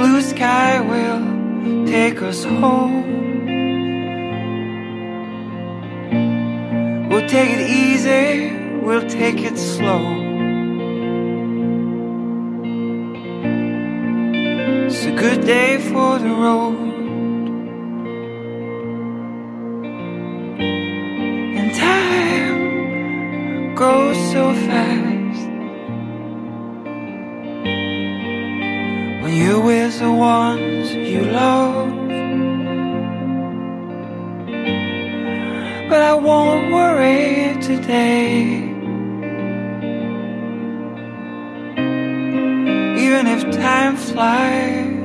blue sky will take us home. We'll take it easy, we'll take it slow. It's a good day for the road. And time goes so fast you love. But I won't worry today. Even if time flies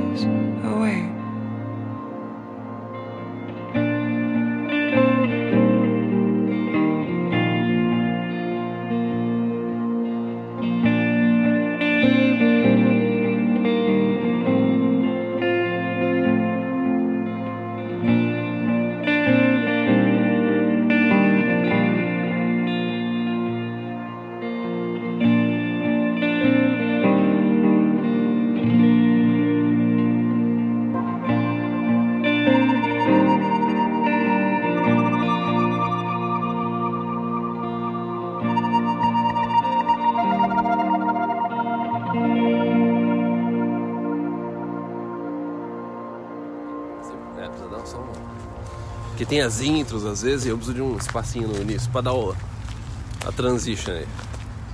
Porque tem as intros às vezes e eu preciso de um espacinho no início pra dar o, a transition aí.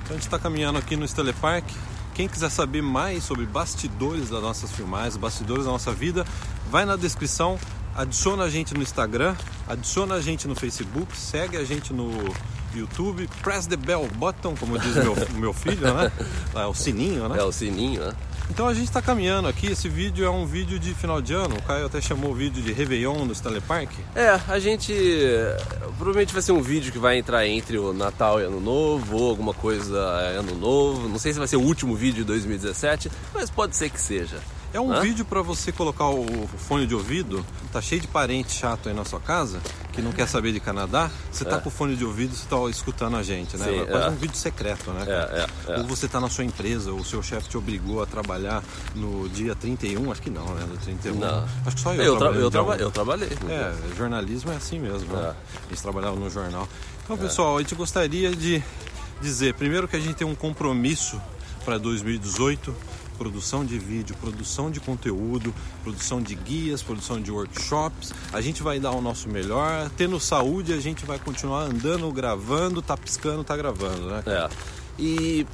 Então a gente está caminhando aqui no Stele Park. Quem quiser saber mais sobre bastidores das nossas filmagens, bastidores da nossa vida, vai na descrição, adiciona a gente no Instagram, adiciona a gente no Facebook, segue a gente no YouTube, press the bell button, como diz meu, meu filho, né? É o sininho, né? É o sininho, né? Então a gente está caminhando aqui. Esse vídeo é um vídeo de final de ano. O Caio até chamou o vídeo de Réveillon no Stanley Park. É, a gente. Provavelmente vai ser um vídeo que vai entrar entre o Natal e Ano Novo, ou alguma coisa é, Ano Novo. Não sei se vai ser o último vídeo de 2017, mas pode ser que seja. É um Hã? vídeo para você colocar o fone de ouvido. Tá cheio de parente chato aí na sua casa que não quer saber de Canadá. Você tá É. com o fone de ouvido, você tá escutando a gente, né? Sim, É quase é. um vídeo secreto, né? É, é, é. Ou você tá na sua empresa, o seu chefe te obrigou a trabalhar no dia 31, acho que não, né? No 31. Não. Acho que só eu, Eu, tra- eu, traba- um. eu trabalhei. É, jornalismo é assim mesmo, né? É. A gente trabalhava no jornal. Então, pessoal, a gente gostaria de dizer, primeiro que a gente tem um compromisso para 2018, produção de vídeo, produção de conteúdo, produção de guias, produção de workshops. A gente vai dar o nosso melhor. Tendo saúde, a gente vai continuar andando, gravando, tá piscando, tá gravando, né? É. E.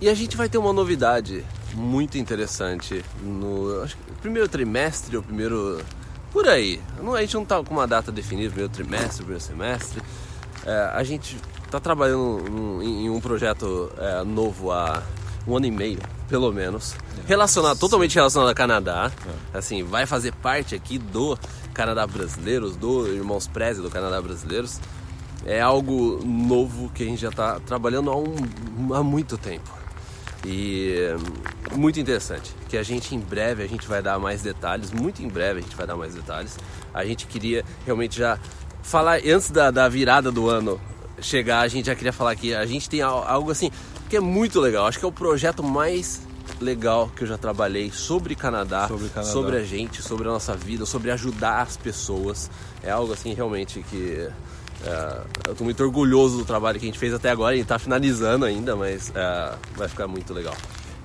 E a gente vai ter uma novidade muito interessante no acho primeiro trimestre ou primeiro. Por aí. Não, a gente não tá com uma data definida, primeiro trimestre, primeiro semestre. É, a gente tá trabalhando em um projeto é, novo há um ano e meio, pelo menos. Relacionado, totalmente relacionado ao Canadá. Assim, vai fazer parte aqui do Canadá Brasileiros, do Irmãos Preze do Canadá Brasileiros é algo novo que a gente já está trabalhando há, um- há muito tempo. E hum, muito interessante. Que a gente em breve a gente vai dar mais detalhes, muito em breve a gente vai dar mais detalhes. A gente queria realmente já falar antes da, da virada do ano chegar, a gente já queria falar que a gente tem al- algo assim que é muito legal. Acho que é o projeto mais legal que eu já trabalhei sobre Canadá, Sobre Canadá. sobre a gente, sobre a nossa vida, sobre ajudar as pessoas. É algo assim realmente que é, eu tô muito orgulhoso do trabalho que a gente fez até agora. A gente tá finalizando ainda, mas é, vai ficar muito legal.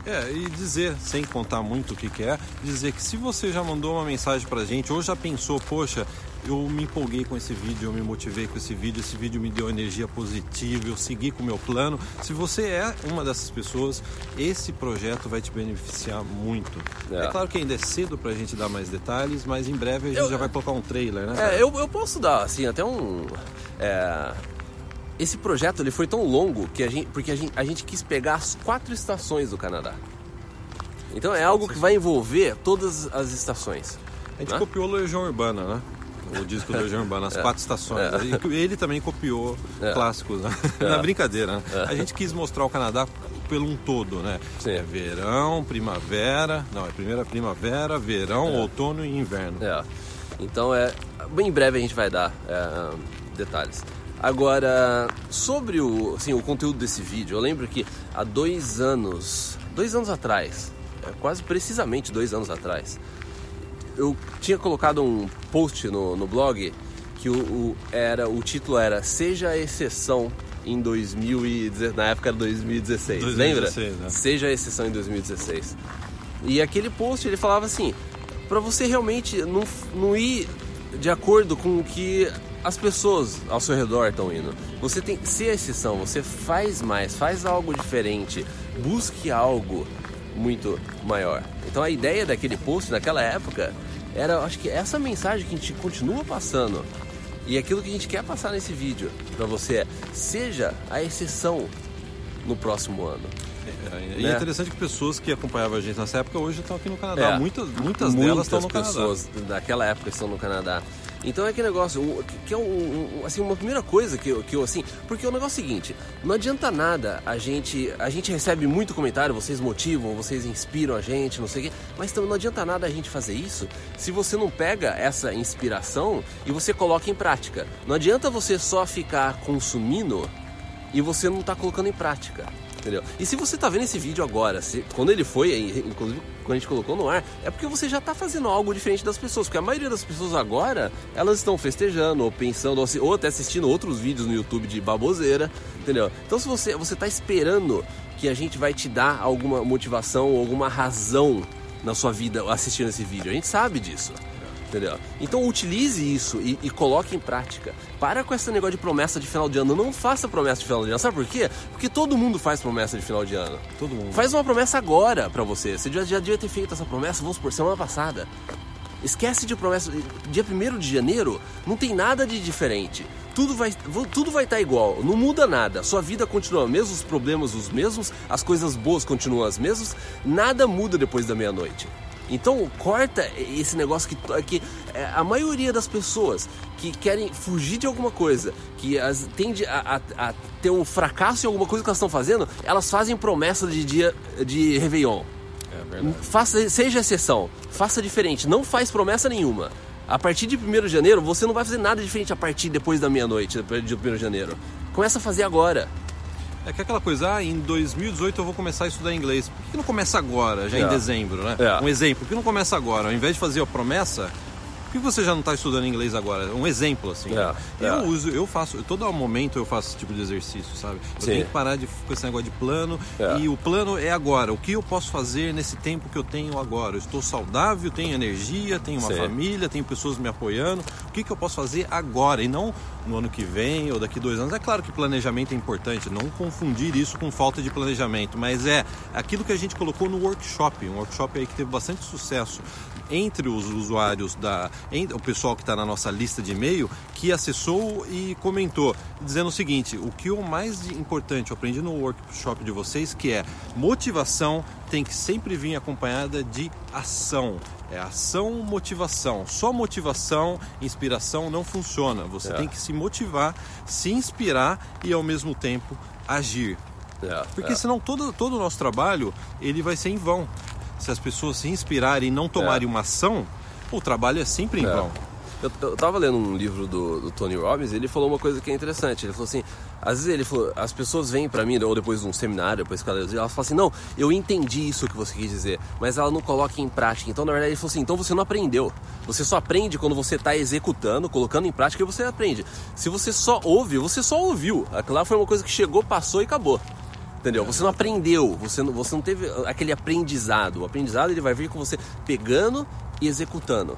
É, e dizer, sem contar muito o que, que é, dizer que se você já mandou uma mensagem pra gente ou já pensou, poxa, eu me empolguei com esse vídeo, eu me motivei com esse vídeo, esse vídeo me deu energia positiva, eu segui com o meu plano. Se você é uma dessas pessoas, esse projeto vai te beneficiar muito. É, É. claro que ainda é cedo pra gente dar mais detalhes, mas em breve a gente Eu- já vai colocar um trailer, né? cara? É, eu, eu posso dar, assim, até um. é, esse projeto ele foi tão longo que a gente, porque a gente, a gente quis pegar as quatro estações do Canadá. Então é algo que vai envolver todas as estações. A gente né? copiou Legião Urbana, né? O disco do Legião Urbana, as quatro estações. E Ele também copiou É. clássicos, né? Na brincadeira, né? A gente quis mostrar o Canadá pelo um todo, né? Sim. É verão, primavera. Não, é primeira primavera, verão, outono e inverno. É. Então é. Bem em breve a gente vai dar é, detalhes. Agora, sobre o, assim, o conteúdo desse vídeo, eu lembro que há dois anos, dois anos atrás, é, quase precisamente dois anos atrás, eu tinha colocado um post no, no blog que o, o, era, o título era Seja a Exceção em 2016, na época era 2016, 2016 lembra? Né? Seja a Exceção em 2016. E aquele post ele falava assim, para você realmente não, não ir de acordo com o que as pessoas ao seu redor estão indo. Você tem que ser a exceção, você faz mais, faz algo diferente, busque algo muito maior. Então a ideia daquele post naquela época era, acho que essa mensagem que a gente continua passando e aquilo que a gente quer passar nesse vídeo para você é seja a exceção no próximo ano. É, e é né? interessante que pessoas que acompanhavam a gente nessa época hoje estão aqui no Canadá. É. Muitas, muitas, muitas delas estão no Canadá. Muitas pessoas daquela época estão no Canadá. Então é aquele negócio, que é um, assim, uma primeira coisa que eu, que eu, assim, porque o negócio é o seguinte, não adianta nada a gente, a gente recebe muito comentário, vocês motivam, vocês inspiram a gente, não sei o quê, mas não adianta nada a gente fazer isso se você não pega essa inspiração e você coloca em prática. Não adianta você só ficar consumindo e você não está colocando em prática entendeu? E se você tá vendo esse vídeo agora, se, quando ele foi, inclusive quando a gente colocou no ar, é porque você já tá fazendo algo diferente das pessoas, porque a maioria das pessoas agora, elas estão festejando, ou pensando, ou até assistindo outros vídeos no YouTube de baboseira, entendeu? Então se você, você tá esperando que a gente vai te dar alguma motivação, alguma razão na sua vida assistindo esse vídeo, a gente sabe disso. Entendeu? Então utilize isso e, e, coloque em prática. Para com esse negócio de promessa de final de ano. Não faça promessa de final de ano. Sabe por quê? Porque todo mundo faz promessa de final de ano. Todo mundo. Faz uma promessa agora para você. Você já, já devia ter feito essa promessa, vamos por semana passada. Esquece de promessa. Dia 1 de janeiro não tem nada de diferente. Tudo vai tudo vai estar tá igual, não muda nada. Sua vida continua mesmo, os problemas os mesmos, as coisas boas continuam as mesmas, nada muda depois da meia-noite. Então corta esse negócio que, que é, a maioria das pessoas que querem fugir de alguma coisa, que as, tende a, a, a ter um fracasso em alguma coisa que elas estão fazendo, elas fazem promessa de dia de Réveillon. É. Faça, seja exceção, faça diferente, não faz promessa nenhuma. A partir de 1 de janeiro, você não vai fazer nada diferente a partir depois da meia-noite, de 1 de janeiro. Começa a fazer agora. É que aquela coisa, ah, em 2018 eu vou começar a estudar inglês. Por que não começa agora, já é. em dezembro, né? É. Um exemplo, por que não começa agora? Ao invés de fazer a promessa, por que você já não está estudando inglês agora? Um exemplo, assim. É, eu é. uso, eu faço, todo momento eu faço esse tipo de exercício, sabe? Eu Sim. tenho que parar de, com esse negócio de plano. É. E o plano é agora. O que eu posso fazer nesse tempo que eu tenho agora? Eu estou saudável, tenho energia, tenho uma Sim. família, tenho pessoas me apoiando. O que, que eu posso fazer agora? E não no ano que vem ou daqui dois anos. É claro que planejamento é importante, não confundir isso com falta de planejamento, mas é aquilo que a gente colocou no workshop, um workshop aí que teve bastante sucesso entre os usuários da o pessoal que está na nossa lista de e-mail que acessou e comentou dizendo o seguinte o que o mais importante eu aprendi no workshop de vocês que é motivação tem que sempre vir acompanhada de ação. É ação motivação. Só motivação inspiração não funciona. Você é. tem que se motivar se inspirar e ao mesmo tempo agir. É, porque é. senão todo, todo o nosso trabalho ele vai ser em vão se as pessoas se inspirarem e não tomarem é. uma ação, o trabalho é sempre em é. vão. Eu, eu tava lendo um livro do, do, Tony Robbins e ele falou uma coisa que é interessante. Ele falou assim: às vezes ele falou, as pessoas vêm para mim, ou depois de um seminário, depois que elas falam assim: não, eu entendi isso que você quis dizer, mas ela não coloca em prática. Então, na verdade, ele falou assim: então você não aprendeu. Você só aprende quando você está executando, colocando em prática e você aprende. Se você só ouve, você só ouviu. Aquela foi uma coisa que chegou, passou e acabou. Entendeu? Você não aprendeu, você não, você não teve aquele aprendizado. O aprendizado ele vai vir com você pegando e executando.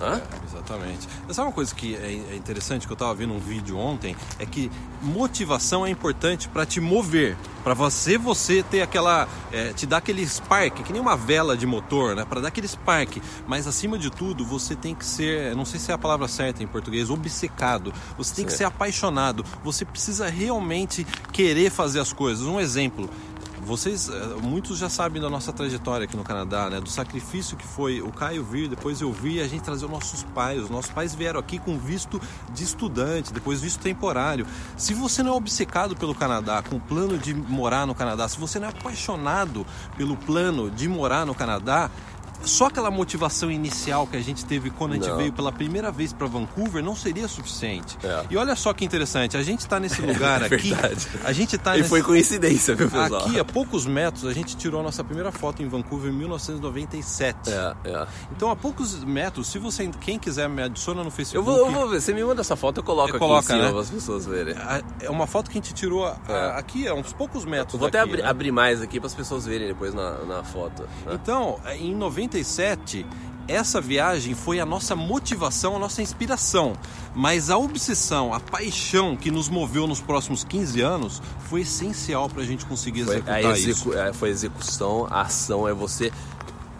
É, exatamente. Sabe uma coisa que é, é interessante que eu estava vendo um vídeo ontem? É que motivação é importante para te mover, para você você ter aquela, é, te dar aquele spark, que nem uma vela de motor, né? Para dar aquele spark. Mas acima de tudo, você tem que ser, não sei se é a palavra certa em português, obcecado. Você tem Sim. que ser apaixonado. Você precisa realmente querer fazer as coisas. Um exemplo vocês, eh, muitos já sabem da nossa trajetória aqui no Canadá, né? Do sacrifício que foi o Caio vir, depois eu vi a gente trazer os nossos pais. Os nossos pais vieram aqui com visto de estudante, depois visto temporário. Se você não é obcecado pelo Canadá, com o plano de morar no Canadá, se você não é apaixonado pelo plano de morar no Canadá, só aquela motivação inicial que a gente teve quando a gente Não. veio pela primeira vez para Vancouver não seria suficiente. É. E olha só que interessante, a gente está nesse lugar É aqui. A gente tá E nesse... foi coincidência, viu, pessoal? Aqui a poucos metros a gente tirou a nossa primeira foto em Vancouver em 1997. É, é. Então a poucos metros, se você quem quiser me adiciona no Eu Facebook. vou, eu vou ver, você me manda essa foto, eu coloco Eu aqui coloco, em cima né? para as pessoas verem. É uma foto que a gente tirou a- a- É. aqui, a uns poucos metros. Eu vou até daqui, abrir, né? abrir mais aqui para as pessoas verem depois na, na foto. né? Então, em 97, essa viagem foi a nossa motivação, a nossa inspiração. Mas a obsessão, a paixão que nos moveu nos próximos 15 anos foi essencial para a gente conseguir Foi executar isso. execu é, foi a execução, a ação é você.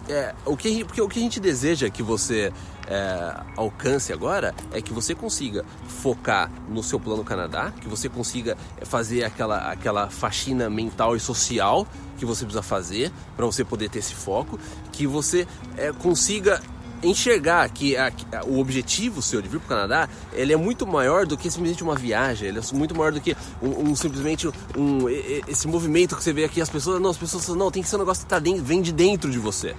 É, o que, porque o que a gente deseja que você é, alcance agora é que você consiga focar no seu plano Canadá, que você consiga fazer aquela, aquela faxina mental e social que você precisa fazer para você poder ter esse foco, que você é, consiga enxergar que a- a- o objetivo seu de vir para o Canadá ele é muito maior do que simplesmente uma viagem, ele é muito maior do que um, um- simplesmente um, esse movimento que você vê aqui, as pessoas, não, as pessoas não, tem que ser um negócio que tá dentro, vem de dentro de você.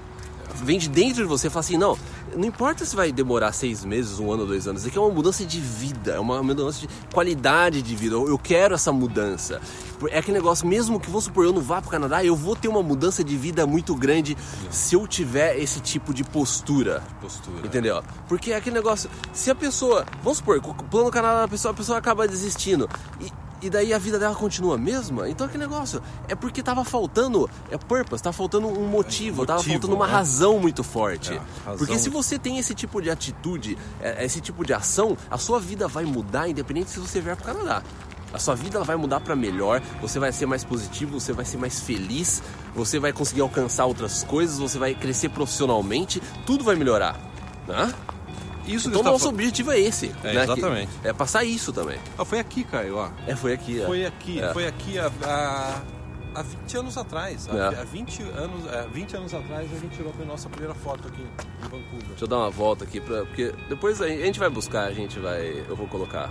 Vem de dentro de você fala assim, não, não importa se vai demorar seis meses, um ano, dois anos, isso aqui é uma mudança de vida, é uma mudança de qualidade de vida, eu, quero essa mudança. É aquele negócio, mesmo que, vamos supor, eu não vá para o Canadá, eu vou ter uma mudança de vida muito grande se eu tiver esse tipo de postura. Postura. Entendeu? Porque é aquele negócio, se a pessoa, vamos supor, plano Canadá da pessoa, a pessoa acaba desistindo e, e daí a vida dela continua a mesma, então aquele negócio é porque tava faltando, é purpose, tava faltando um motivo, tava motivo, faltando uma né? razão muito forte. É, razão. Porque se você tem esse tipo de atitude, é, esse tipo de ação, a sua vida vai mudar independente se você vier pro Canadá. A sua vida vai mudar para melhor, você vai ser mais positivo, você vai ser mais feliz, você vai conseguir alcançar outras coisas, você vai crescer profissionalmente, tudo vai melhorar. Né? Isso Então tá nosso fa- objetivo é esse. É, né? exatamente. Que- é passar isso também. Ah, foi aqui, Caio, ó. É, foi aqui. é. Foi aqui, É. foi aqui há, há, há 20 anos atrás. Há, É. há 20, anos, é, 20 anos atrás a gente tirou a nossa primeira foto aqui em Vancouver. Deixa eu dar uma volta aqui, pra, porque depois a gente vai buscar, a gente vai. Eu vou colocar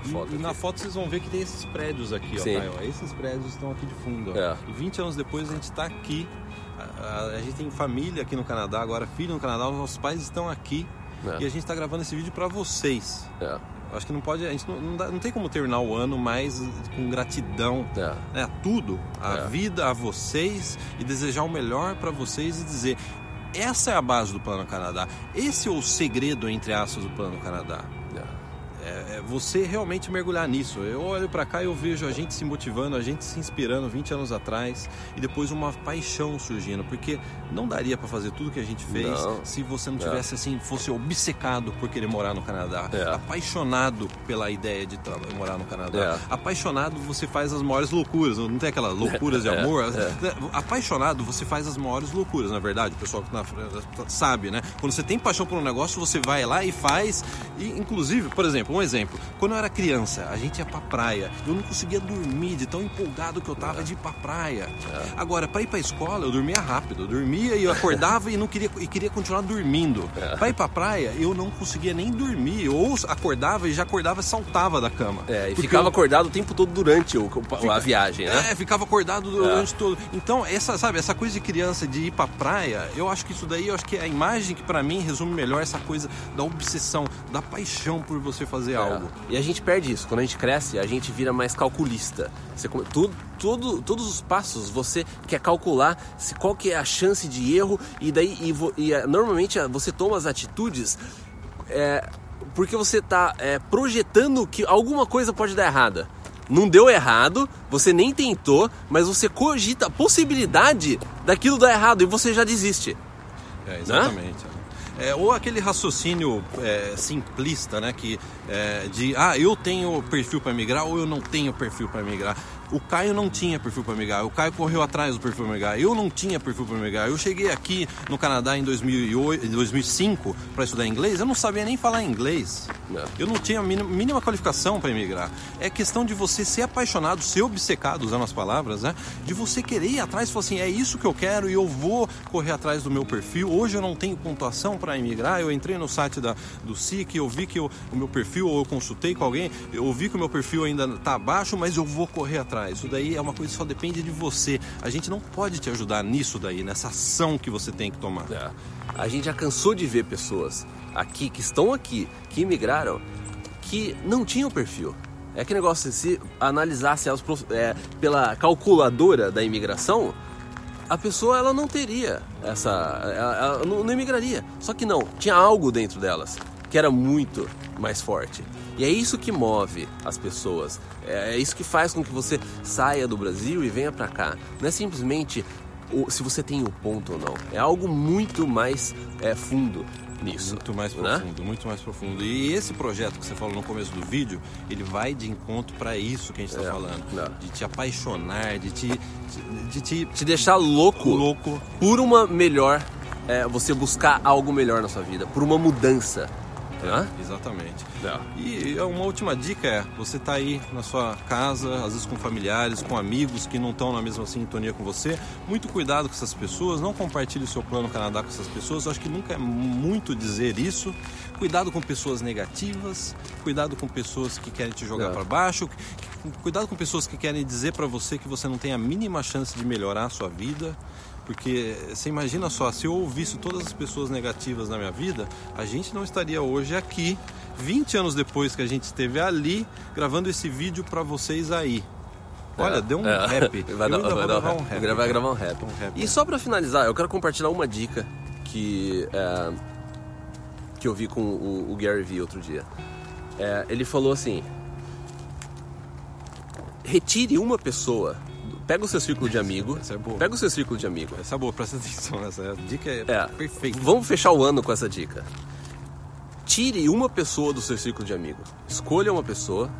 a foto. E, e na aqui. foto vocês vão ver que tem esses prédios aqui, ó, Sim. Caio. Esses prédios estão aqui de fundo. Ó. É. E 20 anos depois a gente está aqui. A, a- a gente tem família aqui no Canadá, agora filho no Canadá, os nossos pais estão aqui. É. E a gente está gravando esse vídeo para vocês. É, Acho que não pode, a gente não, não, dá- não tem como terminar o ano mais com gratidão é. né, a tudo, a É. vida, a vocês e desejar o melhor para vocês e dizer essa é a base do Plano Canadá. Esse é o segredo entre aspas do Plano Canadá. É. É, você realmente mergulhar nisso. Eu olho para cá e eu vejo a gente se motivando, a gente se inspirando 20 anos atrás e depois uma paixão surgindo, porque não daria para fazer tudo que a gente fez Não. se você não É. tivesse assim, fosse obcecado por querer morar no Canadá, É. apaixonado pela ideia de morar no Canadá, É. apaixonado você faz as maiores loucuras, não tem aquela loucuras de É, amor, é. apaixonado você faz as maiores loucuras, na verdade, o pessoal que na, sabe, né? Quando você tem paixão por um negócio, você vai lá e faz, e inclusive, por exemplo, um exemplo, quando eu era criança, a gente ia pra praia, eu não conseguia dormir de tão empolgado que eu tava de ir pra praia. Agora, pra ir pra escola, eu dormia rápido, eu dormia e eu acordava e não queria e queria continuar dormindo. Pra ir pra praia, eu não conseguia nem dormir, ou acordava e já acordava e saltava da cama. É, e ficava eu- acordado o tempo todo durante o, o- a viagem, né? é, ficava acordado durante todo. Então, essa, sabe, essa coisa de criança de ir pra praia, eu acho que isso daí, eu acho que é a imagem que pra mim resume melhor essa coisa da obsessão, da paixão por você fazer algo. É. E a gente perde isso. Quando a gente cresce, a gente vira mais calculista. Você, tudo, tudo, todos os passos você quer calcular se, qual que é a chance de erro e daí e, e, é, normalmente é, você toma as atitudes é, porque você está projetando que alguma coisa pode dar errada. Não deu errado, você nem tentou, mas você cogita a possibilidade daquilo dar errado e você já desiste. É, exatamente. É, ou aquele raciocínio é, simplista, né? Que é, de ah, eu tenho perfil para migrar ou eu não tenho perfil para migrar. O Caio não tinha perfil para migrar. O Caio correu atrás do perfil para migrar. Eu não tinha perfil para migrar. Eu cheguei aqui no Canadá em 2008, em 2005 para estudar inglês. Eu não sabia nem falar inglês. Não. Eu não tinha a mínima, mínima qualificação para emigrar. É questão de você ser apaixonado, ser obcecado, usando as palavras, né? De você querer ir atrás e falar assim: é isso que eu quero e eu vou correr atrás do meu perfil. Hoje eu não tenho pontuação para imigrar, eu entrei no site da, do SIC, eu vi que eu, o meu perfil, ou eu consultei com alguém, eu vi que o meu perfil ainda está baixo, mas eu vou correr atrás. Isso daí é uma coisa que só depende de você. A gente não pode te ajudar nisso daí, nessa ação que você tem que tomar. É. A gente já cansou de ver pessoas aqui, que estão aqui, que imigraram, que não tinham perfil. É que negócio, se analisasse elas é, pela calculadora da imigração, a pessoa ela não teria essa. Ela, ela não, não imigraria. Só que não, tinha algo dentro delas que era muito mais forte. E é isso que move as pessoas. É, é isso que faz com que você saia do Brasil e venha para cá. Não é simplesmente se você tem o ponto ou não. É algo muito mais é, fundo nisso. Muito mais né? profundo, muito mais profundo. E esse projeto que você falou no começo do vídeo, ele vai de encontro para isso que a gente está É, falando. não. De te apaixonar, de te, de te Te deixar louco, louco. por uma melhor. é, você buscar algo melhor na sua vida, por uma mudança. Né? Exatamente. É. E uma última dica é, você tá aí na sua casa, às vezes com familiares, com amigos que não estão na mesma sintonia com você, muito cuidado com essas pessoas, não compartilhe o seu plano Canadá com essas pessoas, eu acho que nunca é muito dizer isso. Cuidado com pessoas negativas, cuidado com pessoas que querem te jogar É. para baixo, cuidado com pessoas que querem dizer para você que você não tem a mínima chance de melhorar a sua vida. Porque você imagina só, se eu ouvisse todas as pessoas negativas na minha vida, a gente não estaria hoje aqui, 20 anos depois que a gente esteve ali, gravando esse vídeo para vocês aí. Olha, É, deu um é. rap. Vai, Eu dar, vai, dar, um rap. Vai gravar um rap. Um rap, E é. só pra finalizar, eu quero compartilhar uma dica que, é, que eu vi com o, o Gary Vee outro dia. É, ele falou assim: retire uma pessoa, pega o seu círculo de amigo, essa é boa. pega o seu círculo de amigo. Essa é boa, presta atenção. Essa dica é, É, perfeita. Vamos fechar o ano com essa dica. Tire uma pessoa do seu círculo de amigo. Escolha uma pessoa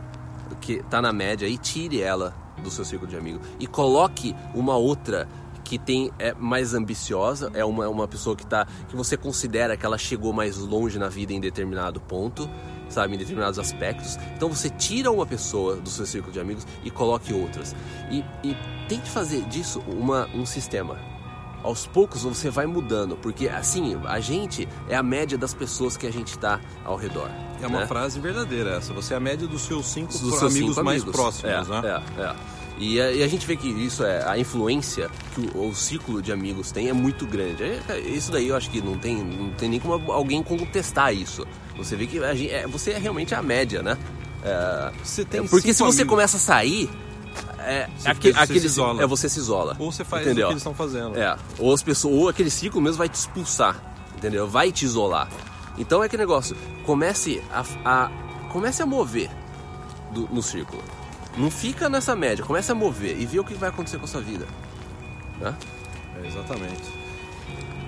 que tá na média e tire ela do seu círculo de amigo e coloque uma outra que tem é mais ambiciosa, é uma, uma pessoa que tá que você considera que ela chegou mais longe na vida em determinado ponto, sabe, em determinados aspectos. Então você tira uma pessoa do seu círculo de amigos e coloque outras. E, e tente fazer disso uma, um sistema aos poucos você vai mudando, porque assim, a gente é a média das pessoas que a gente tá ao redor. É uma né? frase verdadeira essa. Você é a média dos seus cinco dos seus amigos cinco mais amigos. próximos, é, né? É, é. E a, e a gente vê que isso é a influência que o, o ciclo de amigos tem é muito grande. É, é, Isso daí eu acho que não tem, não tem nem como alguém contestar isso. Você vê que a gente, é, você é realmente a média, né? É, Você tem porque se você amigos. começa a sair, é, Você você aquele- se isola. é você se isola. Ou você faz entendeu? o que eles estão fazendo. É, ou as pessoas, ou aquele ciclo mesmo vai te expulsar, entendeu? Vai te isolar. Então é aquele negócio, comece a, a- comece a mover do- no círculo. Não fica nessa média, comece a mover e vê o que vai acontecer com a sua vida. Né? É, exatamente.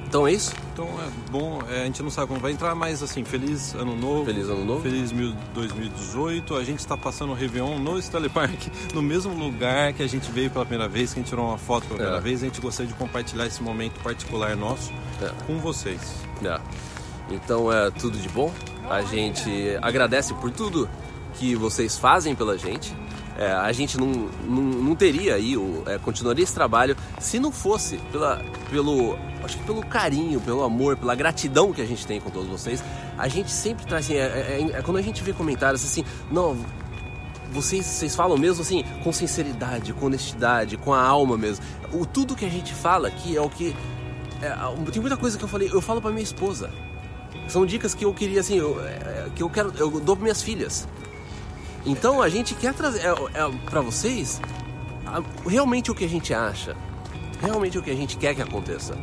Então é isso. Então é bom, é, a gente não sabe como vai entrar, mas assim, feliz ano novo. Feliz ano novo. Feliz mil- 2018. A gente está passando o Réveillon no Stanley Park, no mesmo lugar que a gente veio pela primeira vez, que a gente tirou uma foto pela primeira É. vez. A gente gostaria de compartilhar esse momento particular nosso É. com vocês. É. Então é tudo de bom. A gente agradece por tudo que vocês fazem pela gente. É, a gente não, não, não teria aí, o, é, continuaria esse trabalho se não fosse pela, pelo, acho que pelo carinho, pelo amor, pela gratidão que a gente tem com todos vocês. A gente sempre traz, assim, é, é- é- quando a gente vê comentários assim, não, vocês, vocês falam mesmo assim, com sinceridade, com honestidade, com a alma mesmo. O tudo que a gente fala aqui é o que. é, tem muita coisa que eu falei, eu falo pra minha esposa. São dicas que eu queria, assim, eu, é, que eu quero, eu dou para minhas filhas. Então a gente quer trazer é, é, para vocês a- realmente o que a gente acha, realmente o que a gente quer que aconteça.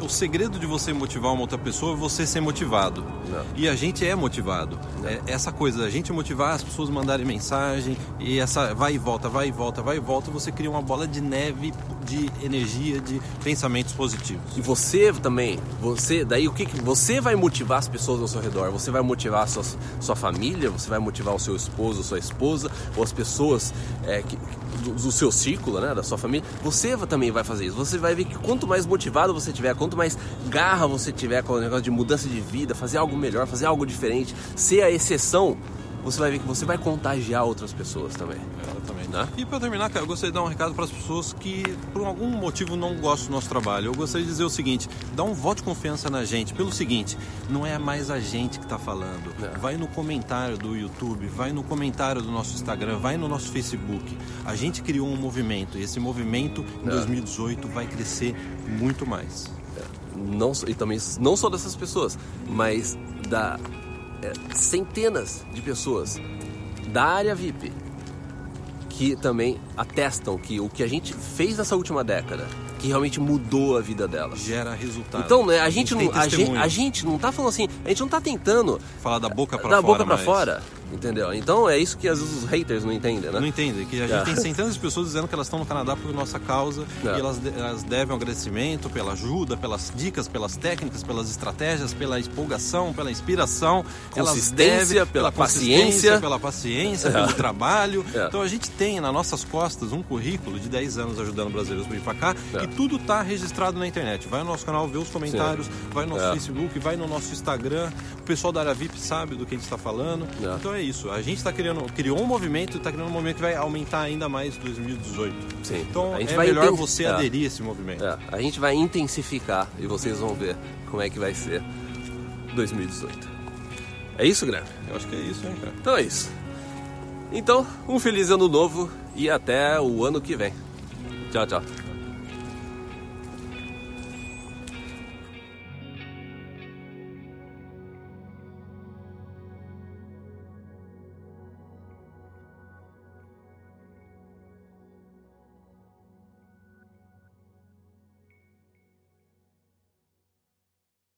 O segredo de você motivar uma outra pessoa é você ser motivado. Não. E a gente é motivado. É essa coisa, a gente motivar as pessoas mandarem mensagem e essa vai e volta, vai e volta, vai e volta, você cria uma bola de neve de energia, de pensamentos positivos. E você também, você, daí o que, que você vai motivar as pessoas ao seu redor? Você vai motivar a sua, sua família, você vai motivar o seu esposo, sua esposa, ou as pessoas é, que, do, do seu círculo, né, da sua família. Você também vai fazer isso. Você vai ver que quanto mais motivado você tiver, quanto mais garra você tiver com o negócio de mudança de vida, fazer algo melhor, fazer algo diferente, ser a exceção você vai ver que você vai contagiar outras pessoas também. Exatamente. Né? E para terminar, cara, eu gostaria de dar um recado para as pessoas que por algum motivo não gostam do nosso trabalho. Eu gostaria de dizer o seguinte: dá um voto de confiança na gente. Pelo seguinte, não é mais a gente que está falando. É. Vai no comentário do YouTube, vai no comentário do nosso Instagram, vai no nosso Facebook. A gente criou um movimento e esse movimento em É. 2018 vai crescer muito mais. não só- e também não só dessas pessoas, mas da é, centenas de pessoas da área VIP que também atestam que o que a gente fez nessa última década, que realmente mudou a vida delas. Gera resultado. Então, né, a gente, tem não, a, gente, a gente não tá falando assim, a gente não tá tentando Falar da boca para da fora. boca pra mas- fora, entendeu? Então é isso que às vezes os haters não entendem, né? Não entende, que a gente É. tem centenas de pessoas dizendo que elas estão no Canadá por nossa causa É. e elas, elas devem um agradecimento pela ajuda, pelas dicas, pelas técnicas, pelas estratégias, pela empolgação, pela inspiração. Elas Consistência, devem, pela consistência, paciência. pela paciência, É. pelo trabalho. É. Então a gente tem nas nossas costas um currículo de 10 anos ajudando brasileiros para vir para cá É. e tudo está registrado na internet. Vai no nosso canal, vê os comentários, vai no nosso É. Facebook, vai no nosso Instagram. O pessoal da área VIP sabe do que a gente está falando. Então é isso. A gente está criando, criou um movimento e está criando um movimento que vai aumentar ainda mais em 2018. Sim. Então A gente é vai melhor inten- você é. aderir a esse movimento. É, a gente vai intensificar e vocês vão ver como é que vai ser 2018. É isso, Guilherme? Eu acho que é isso, hein, cara. Então é isso. Então, um feliz ano novo e até o ano que vem. Tchau, tchau.